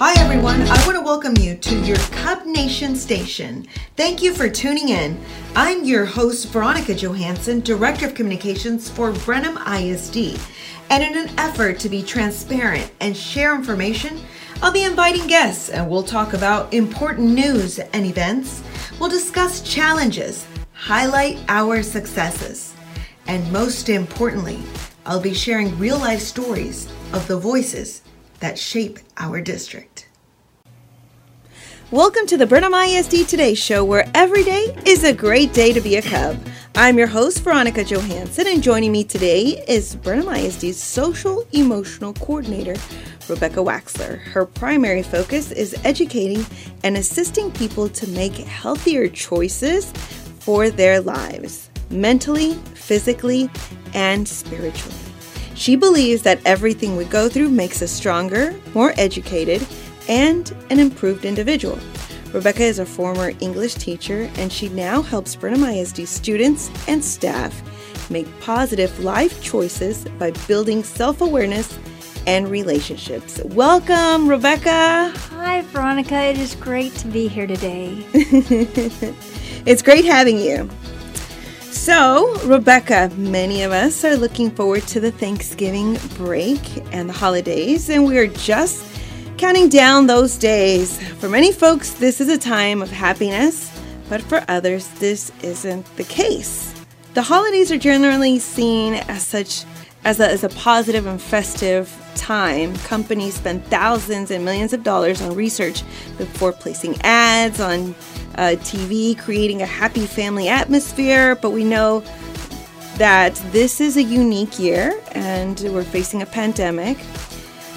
Hi, everyone. I want to welcome you to your Cub Nation station. Thank you for tuning in. I'm your host, Veronica Johansson, Director of Communications for Brenham ISD. And in an effort to be transparent and share information, I'll be inviting guests and we'll talk about important news and events. We'll discuss challenges, highlight our successes, and most importantly, I'll be sharing real life stories of the voices that shape our district. Welcome to the Brenham ISD Today show, where every day is a great day to be a Cub. I'm your host, Veronica Johansson, and joining me today is Brenham ISD's Social Emotional Coordinator, Rebecca Waxler. Her primary focus is educating and assisting people to make healthier choices for their lives, mentally, physically, and spiritually. She believes that everything we go through makes us stronger, more educated, and an improved individual. Rebecca is a former English teacher and she now helps Brenham ISD students and staff make positive life choices by building self awareness and relationships. Welcome, Rebecca. Hi, Veronica. It is great to be here today. it's great having you. So, Rebecca, many of us are looking forward to the Thanksgiving break and the holidays, and we are just counting down those days. For many folks, this is a time of happiness, but for others, this isn't the case. The holidays are generally seen as such as a, as a positive and festive time. Companies spend thousands and millions of dollars on research before placing ads on uh, TV, creating a happy family atmosphere. But we know that this is a unique year and we're facing a pandemic,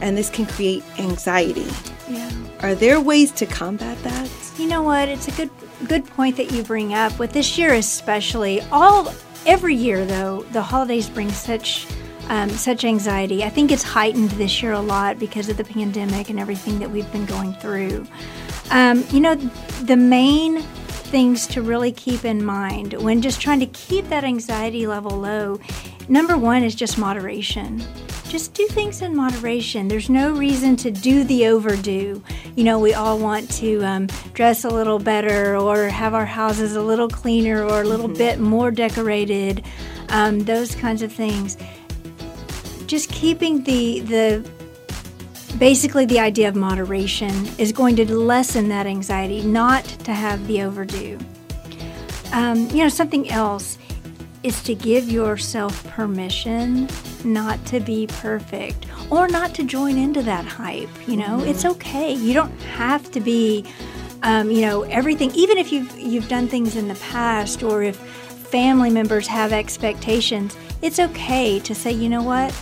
and this can create anxiety. Yeah. Are there ways to combat that? You know what? It's a good good point that you bring up. With this year especially, all every year though, the holidays bring such um, such anxiety. I think it's heightened this year a lot because of the pandemic and everything that we've been going through. Um, you know, the main things to really keep in mind when just trying to keep that anxiety level low, number one is just moderation. Just do things in moderation. There's no reason to do the overdo. You know, we all want to um, dress a little better or have our houses a little cleaner or a little mm-hmm. bit more decorated, um, those kinds of things. Just keeping the the basically the idea of moderation is going to lessen that anxiety, not to have the overdue. Um, you know, something else is to give yourself permission not to be perfect or not to join into that hype. You know, mm-hmm. it's okay. You don't have to be, um, you know, everything. Even if you've you've done things in the past, or if family members have expectations, it's okay to say, you know what,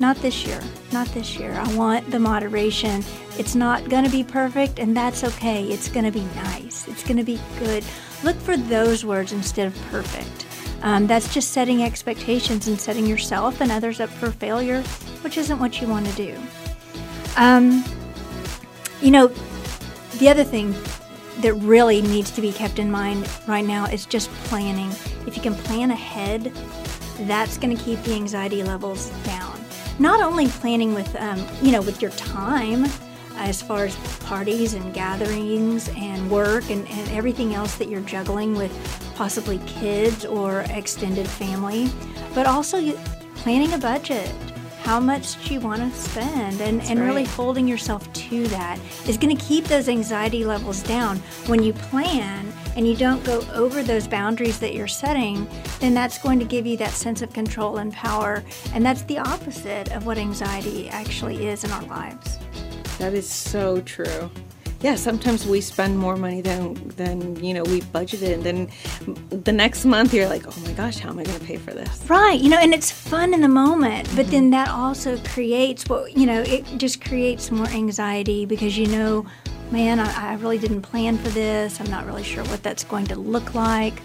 not this year. Not this year. I want the moderation. It's not going to be perfect, and that's okay. It's going to be nice. It's going to be good. Look for those words instead of perfect. Um, that's just setting expectations and setting yourself and others up for failure, which isn't what you want to do. Um, you know, the other thing that really needs to be kept in mind right now is just planning. If you can plan ahead, that's going to keep the anxiety levels down not only planning with, um, you know, with your time as far as parties and gatherings and work and, and everything else that you're juggling with possibly kids or extended family, but also planning a budget how much do you want to spend and, and right. really holding yourself to that is going to keep those anxiety levels down. When you plan and you don't go over those boundaries that you're setting then that's going to give you that sense of control and power and that's the opposite of what anxiety actually is in our lives. That is so true yeah, sometimes we spend more money than than you know we budgeted, and then the next month you're like, oh my gosh, how am I going to pay for this? Right, you know, and it's fun in the moment, mm-hmm. but then that also creates what you know, it just creates more anxiety because you know, man, I, I really didn't plan for this. I'm not really sure what that's going to look like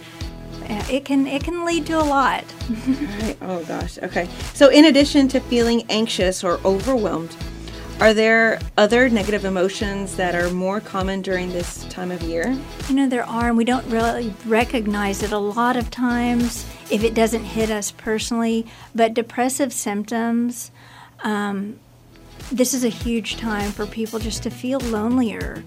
it can it can lead to a lot. right. Oh gosh. Okay. So in addition to feeling anxious or overwhelmed, are there other negative emotions that are more common during this time of year? You know, there are, and we don't really recognize it a lot of times if it doesn't hit us personally. But depressive symptoms, um, this is a huge time for people just to feel lonelier,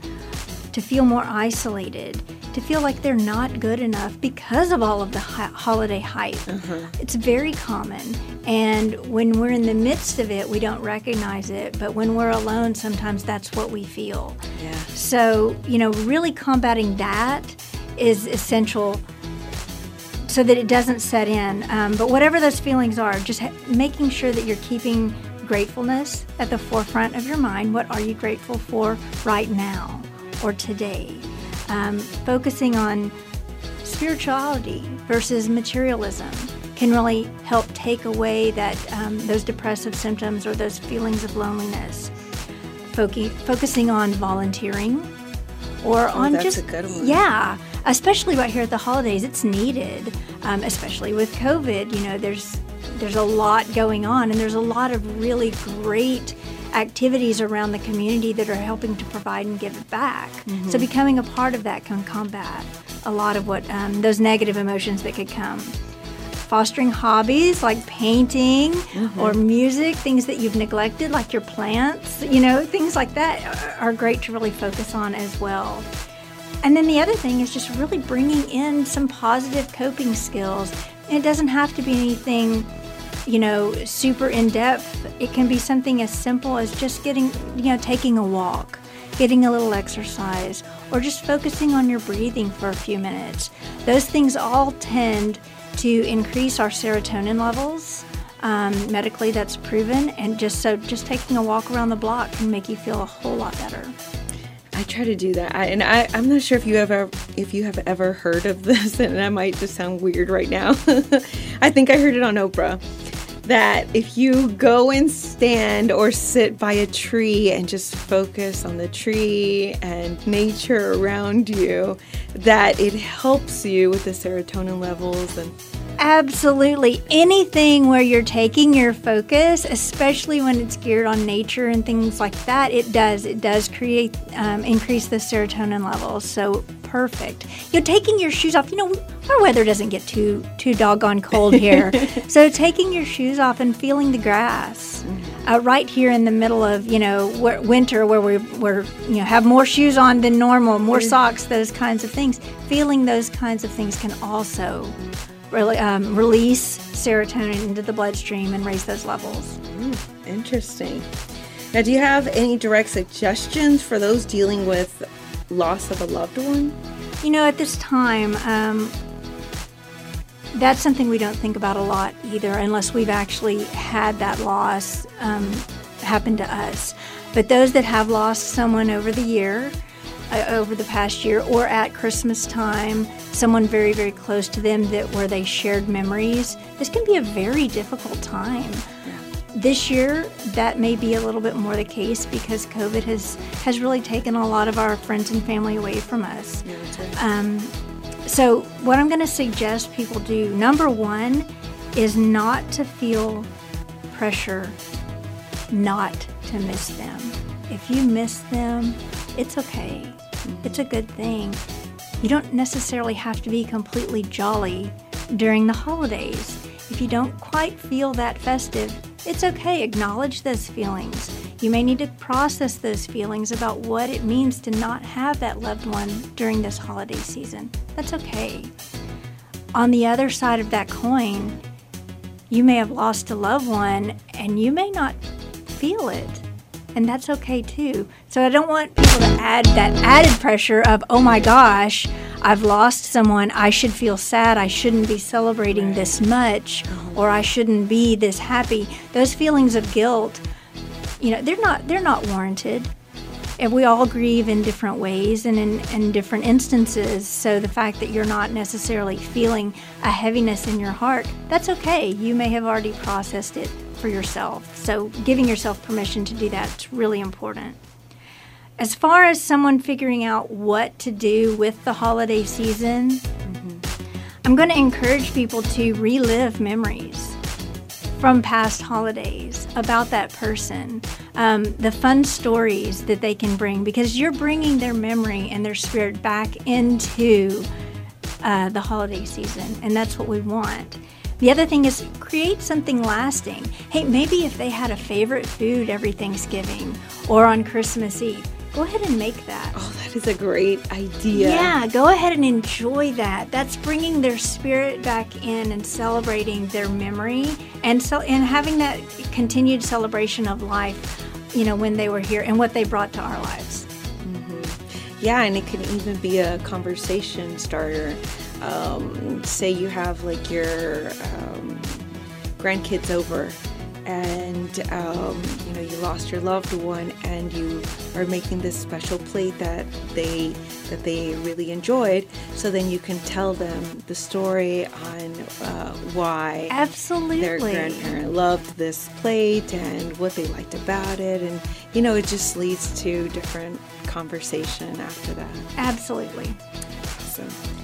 to feel more isolated, to feel like they're not good enough because of all of the hi- holiday hype. Uh-huh. It's very common. And when we're in the midst of it, we don't recognize it. But when we're alone, sometimes that's what we feel. Yeah. So, you know, really combating that is essential so that it doesn't set in. Um, but whatever those feelings are, just ha- making sure that you're keeping gratefulness at the forefront of your mind. What are you grateful for right now or today? um, focusing on spirituality versus materialism can really help take away that um, those depressive symptoms or those feelings of loneliness. Foc- focusing on volunteering or oh, on just yeah, especially right here at the holidays, it's needed. Um, especially with COVID, you know, there's there's a lot going on, and there's a lot of really great activities around the community that are helping to provide and give it back. Mm-hmm. So becoming a part of that can combat a lot of what um, those negative emotions that could come. Fostering hobbies like painting mm-hmm. or music, things that you've neglected, like your plants, you know, things like that are great to really focus on as well. And then the other thing is just really bringing in some positive coping skills. It doesn't have to be anything you know, super in depth. It can be something as simple as just getting, you know, taking a walk, getting a little exercise, or just focusing on your breathing for a few minutes. Those things all tend to increase our serotonin levels. Um, medically, that's proven, and just so just taking a walk around the block can make you feel a whole lot better. I try to do that, I, and I, I'm not sure if you ever if you have ever heard of this, and I might just sound weird right now. I think I heard it on Oprah that if you go and stand or sit by a tree and just focus on the tree and nature around you, that it helps you with the serotonin levels and Absolutely. Anything where you're taking your focus, especially when it's geared on nature and things like that, it does. It does create, um, increase the serotonin levels. So perfect. You're taking your shoes off. You know, our weather doesn't get too too doggone cold here. so taking your shoes off and feeling the grass, mm-hmm. uh, right here in the middle of you know winter, where we we're you know have more shoes on than normal, more mm-hmm. socks, those kinds of things. Feeling those kinds of things can also really um, release serotonin into the bloodstream and raise those levels. Mm, interesting. Now, do you have any direct suggestions for those dealing with loss of a loved one? You know, at this time, um, that's something we don't think about a lot either, unless we've actually had that loss um, happen to us. But those that have lost someone over the year, over the past year, or at Christmas time, someone very, very close to them that where they shared memories, this can be a very difficult time. This year, that may be a little bit more the case because COVID has has really taken a lot of our friends and family away from us. Yeah, right. um, so, what I'm going to suggest people do number one is not to feel pressure not to miss them. If you miss them, it's okay. It's a good thing. You don't necessarily have to be completely jolly during the holidays. If you don't quite feel that festive, it's okay. Acknowledge those feelings. You may need to process those feelings about what it means to not have that loved one during this holiday season. That's okay. On the other side of that coin, you may have lost a loved one and you may not feel it. And that's okay too. So I don't want people to add that added pressure of, oh my gosh, I've lost someone, I should feel sad, I shouldn't be celebrating this much, or I shouldn't be this happy. Those feelings of guilt, you know, they're not they're not warranted. And we all grieve in different ways and in, in different instances. So the fact that you're not necessarily feeling a heaviness in your heart, that's okay. You may have already processed it for yourself. So giving yourself permission to do that is really important. As far as someone figuring out what to do with the holiday season, mm-hmm. I'm going to encourage people to relive memories from past holidays about that person, um, the fun stories that they can bring, because you're bringing their memory and their spirit back into uh, the holiday season, and that's what we want. The other thing is create something lasting. Hey, maybe if they had a favorite food every Thanksgiving or on Christmas Eve, go ahead and make that. Oh, that is a great idea. Yeah, go ahead and enjoy that. That's bringing their spirit back in and celebrating their memory and so and having that continued celebration of life, you know, when they were here and what they brought to our lives. Mm-hmm. Yeah, and it can even be a conversation starter. Um, say you have like your um, grandkids over and um, you know you lost your loved one and you are making this special plate that they that they really enjoyed so then you can tell them the story on uh, why Absolutely. their grandparent loved this plate and what they liked about it and you know it just leads to different conversation after that Absolutely. Awesome.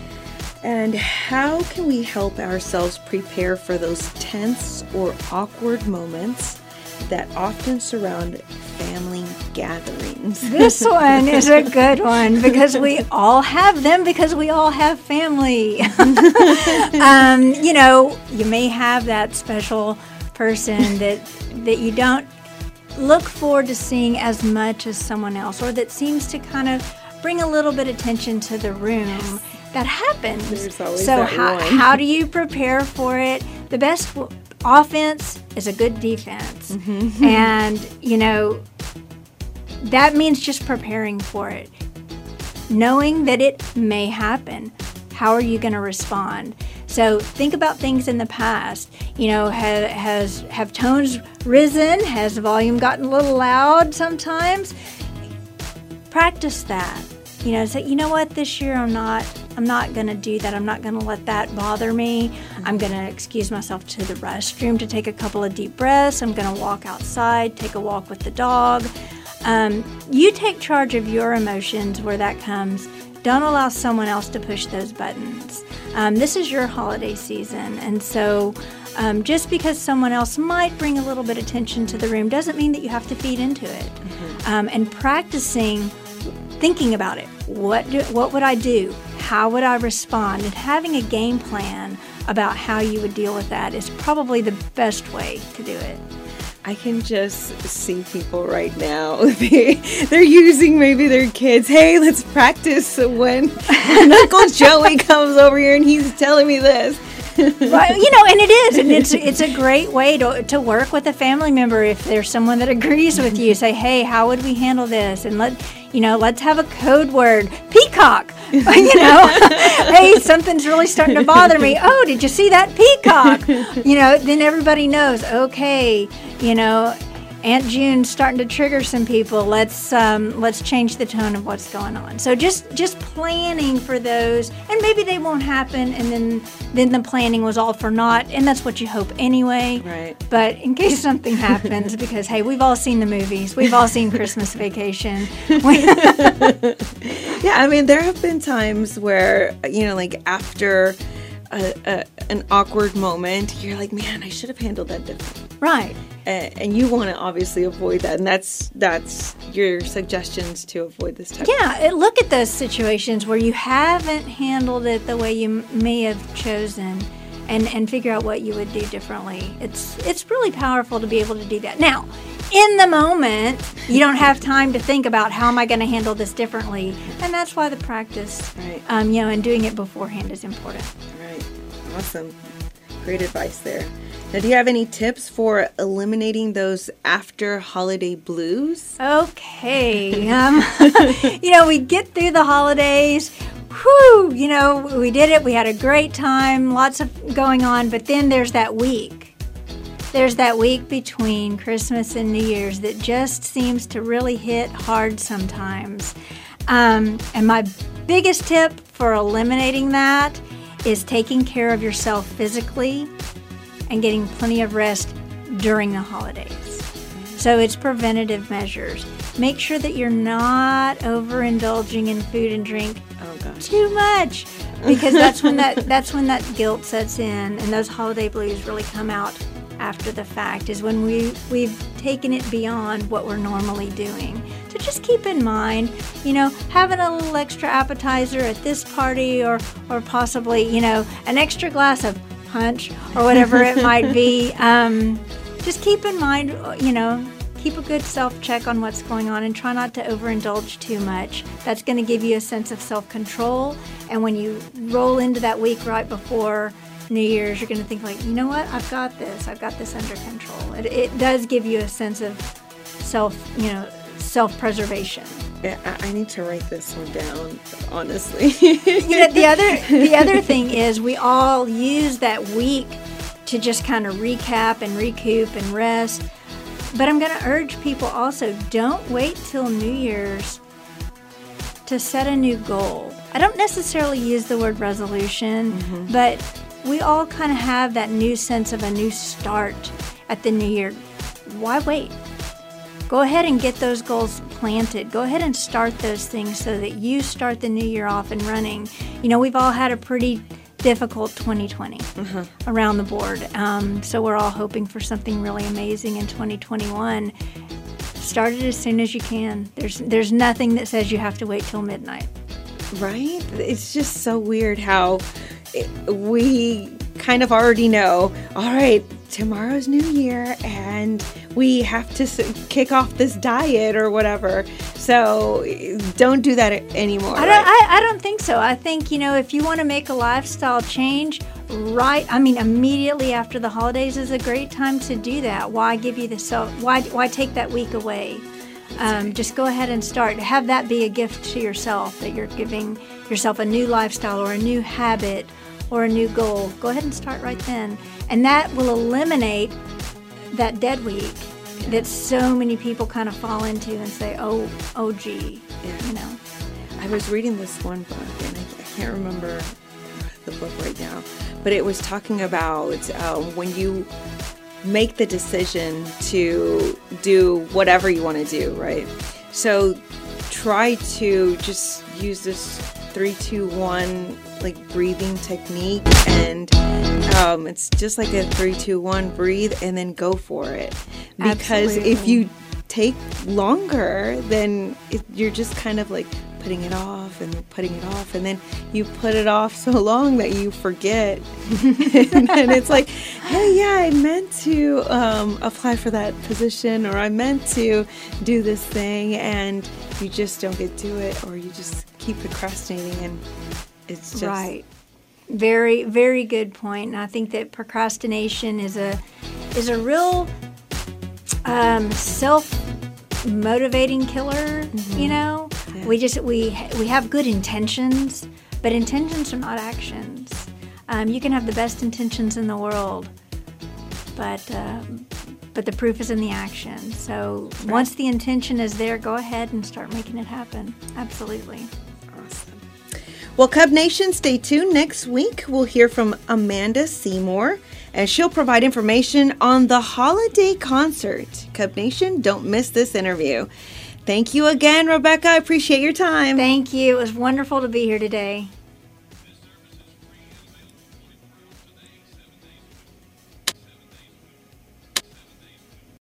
And how can we help ourselves prepare for those tense or awkward moments that often surround family gatherings? This one is a good one because we all have them because we all have family. um, you know, you may have that special person that that you don't look forward to seeing as much as someone else or that seems to kind of bring a little bit of attention to the room. That happens. So how, how do you prepare for it? The best w- offense is a good defense. Mm-hmm. And, you know, that means just preparing for it. Knowing that it may happen. How are you going to respond? So think about things in the past. You know, has, has have tones risen? Has the volume gotten a little loud sometimes? Practice that. You know, say, you know what, this year I'm not I'm not gonna do that. I'm not gonna let that bother me. I'm gonna excuse myself to the restroom to take a couple of deep breaths. I'm gonna walk outside, take a walk with the dog. Um, you take charge of your emotions where that comes. Don't allow someone else to push those buttons. Um, this is your holiday season, and so um, just because someone else might bring a little bit of attention to the room doesn't mean that you have to feed into it. Um, and practicing thinking about it. What do, what would I do? How would I respond? And having a game plan about how you would deal with that is probably the best way to do it. I can just see people right now. They, they're using maybe their kids. Hey, let's practice when, when Uncle Joey comes over here and he's telling me this. Right, you know, and it is, and it's it's a great way to, to work with a family member if there's someone that agrees with you. Say, hey, how would we handle this? And let you know, let's have a code word, peacock. you know, hey, something's really starting to bother me. Oh, did you see that peacock? You know, then everybody knows. Okay, you know, Aunt June's starting to trigger some people. Let's um, let's change the tone of what's going on. So just just planning for those, and maybe they won't happen, and then then the planning was all for naught, and that's what you hope anyway. Right. But in case something happens, because hey, we've all seen the movies, we've all seen Christmas Vacation. Yeah, I mean, there have been times where, you know, like after a, a, an awkward moment, you're like, man, I should have handled that differently. Right. And, and you want to obviously avoid that. And that's that's your suggestions to avoid this type Yeah, it- look at those situations where you haven't handled it the way you may have chosen. And, and figure out what you would do differently. It's it's really powerful to be able to do that. Now, in the moment, you don't have time to think about how am I going to handle this differently, and that's why the practice, Right. um, you know, and doing it beforehand is important. Right. Awesome. Great advice there. Now, do you have any tips for eliminating those after holiday blues? Okay. Um, you know, we get through the holidays. Whew, you know, we did it. We had a great time, lots of going on. But then there's that week. There's that week between Christmas and New Year's that just seems to really hit hard sometimes. Um, and my biggest tip for eliminating that is taking care of yourself physically and getting plenty of rest during the holidays. So it's preventative measures. Make sure that you're not overindulging in food and drink Oh too much because that's when that that's when that guilt sets in and those holiday blues really come out after the fact is when we we've taken it beyond what we're normally doing. So just keep in mind, you know, having a little extra appetizer at this party or or possibly, you know, an extra glass of punch or whatever it might be. Um, just keep in mind, you know, keep a good self check on what's going on and try not to overindulge too much. That's going to give you a sense of self control. And when you roll into that week right before New Year's, you're going to think, like, you know what? I've got this. I've got this under control. It, it does give you a sense of self, you know, self preservation. I need to write this one down. Honestly, you know, the other the other thing is we all use that week to just kind of recap and recoup and rest. But I'm going to urge people also don't wait till New Year's to set a new goal. I don't necessarily use the word resolution, mm-hmm. but we all kind of have that new sense of a new start at the new year. Why wait? Go ahead and get those goals planted. Go ahead and start those things so that you start the new year off and running. You know, we've all had a pretty difficult 2020 uh-huh. around the board. Um, so we're all hoping for something really amazing in 2021. Start it as soon as you can. There's there's nothing that says you have to wait till midnight. Right? It's just so weird how it, we kind of already know. All right, tomorrow's New Year, and we have to kick off this diet or whatever. So don't do that anymore. I don't. Right? I, I don't think so. I think you know if you want to make a lifestyle change, right? I mean, immediately after the holidays is a great time to do that. Why give you the self? Why why take that week away? Um, just go ahead and start. Have that be a gift to yourself that you're giving yourself a new lifestyle or a new habit or a new goal. Go ahead and start right then, and that will eliminate that dead week that so many people kind of fall into and say, "Oh, oh, gee," yeah. you know. I was reading this one book, and I, I can't remember the book right now, but it was talking about um, when you make the decision to do whatever you want to do, right? So try to just use this three, two, one like breathing technique, and um, it's just like a three, two, one, breathe, and then go for it. Because Absolutely. if you take longer, then it, you're just kind of like putting it off and putting it off, and then you put it off so long that you forget, and then it's like, hey, yeah, I meant to um, apply for that position, or I meant to do this thing, and you just don't get to it, or you just keep procrastinating, and it's just right. Very, very good. And I think that procrastination is a is a real um, self motivating killer. Mm-hmm. You know, yeah. we just we we have good intentions, but intentions are not actions. Um, you can have the best intentions in the world, but uh, but the proof is in the action. So right. once the intention is there, go ahead and start making it happen. Absolutely. Well, Cub Nation, stay tuned. Next week, we'll hear from Amanda Seymour, and she'll provide information on the holiday concert. Cub Nation, don't miss this interview. Thank you again, Rebecca. I appreciate your time. Thank you. It was wonderful to be here today.